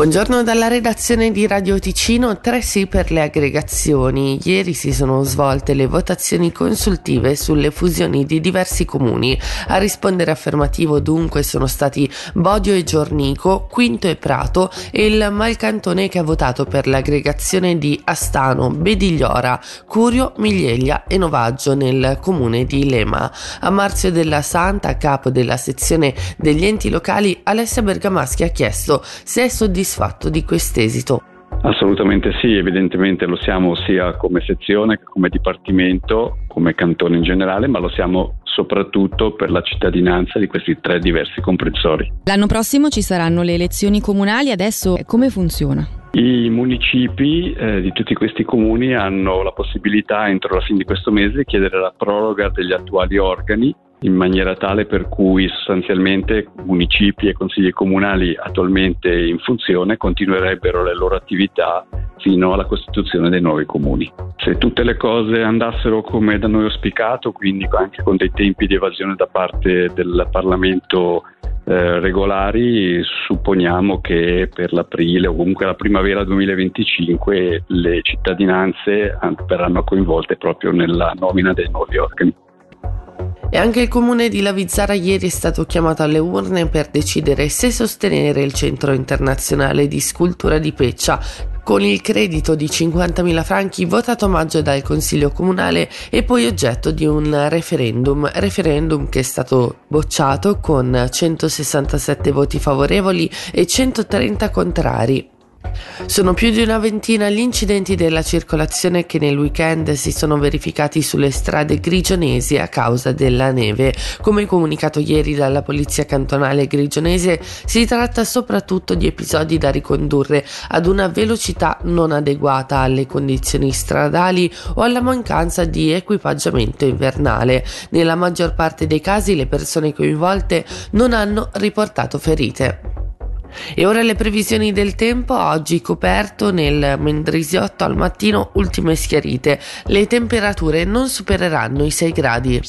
Buongiorno dalla redazione di Radio Ticino, tre sì per le aggregazioni. Ieri si sono svolte le votazioni consultive sulle fusioni di diversi comuni. A rispondere affermativo dunque sono stati Bodio e Giornico, Quinto e Prato e il Malcantone che ha votato per l'aggregazione di Astano, Bedigliora, Curio, Miglieglia e Novaggio nel comune di Lema. A Marzio della Santa, capo della sezione degli enti locali, Alessia Bergamaschi ha chiesto se è soddisfatto soddisfatto di quest'esito? Assolutamente sì, evidentemente lo siamo sia come sezione che come dipartimento, come cantone in generale, ma lo siamo soprattutto per la cittadinanza di questi tre diversi comprensori. L'anno prossimo ci saranno le elezioni comunali, adesso come funziona? I municipi eh, di tutti questi comuni hanno la possibilità entro la fine di questo mese di chiedere la proroga degli attuali organi in maniera tale per cui sostanzialmente municipi e consigli comunali attualmente in funzione continuerebbero le loro attività fino alla costituzione dei nuovi comuni. Se tutte le cose andassero come da noi auspicato, quindi anche con dei tempi di evasione da parte del Parlamento eh, regolari, supponiamo che per l'aprile o comunque la primavera 2025 le cittadinanze verranno coinvolte proprio nella nomina dei nuovi organi. E anche il comune di Lavizzara ieri è stato chiamato alle urne per decidere se sostenere il centro internazionale di scultura di Peccia con il credito di 50.000 franchi votato a maggio dal Consiglio Comunale e poi oggetto di un referendum, referendum che è stato bocciato con 167 voti favorevoli e 130 contrari. Sono più di una ventina gli incidenti della circolazione che nel weekend si sono verificati sulle strade grigionesi a causa della neve. Come comunicato ieri dalla polizia cantonale grigionese, si tratta soprattutto di episodi da ricondurre ad una velocità non adeguata alle condizioni stradali o alla mancanza di equipaggiamento invernale. Nella maggior parte dei casi le persone coinvolte non hanno riportato ferite. E ora le previsioni del tempo, oggi coperto nel Mendrisiotto al mattino ultime schiarite, le temperature non supereranno i 6 gradi.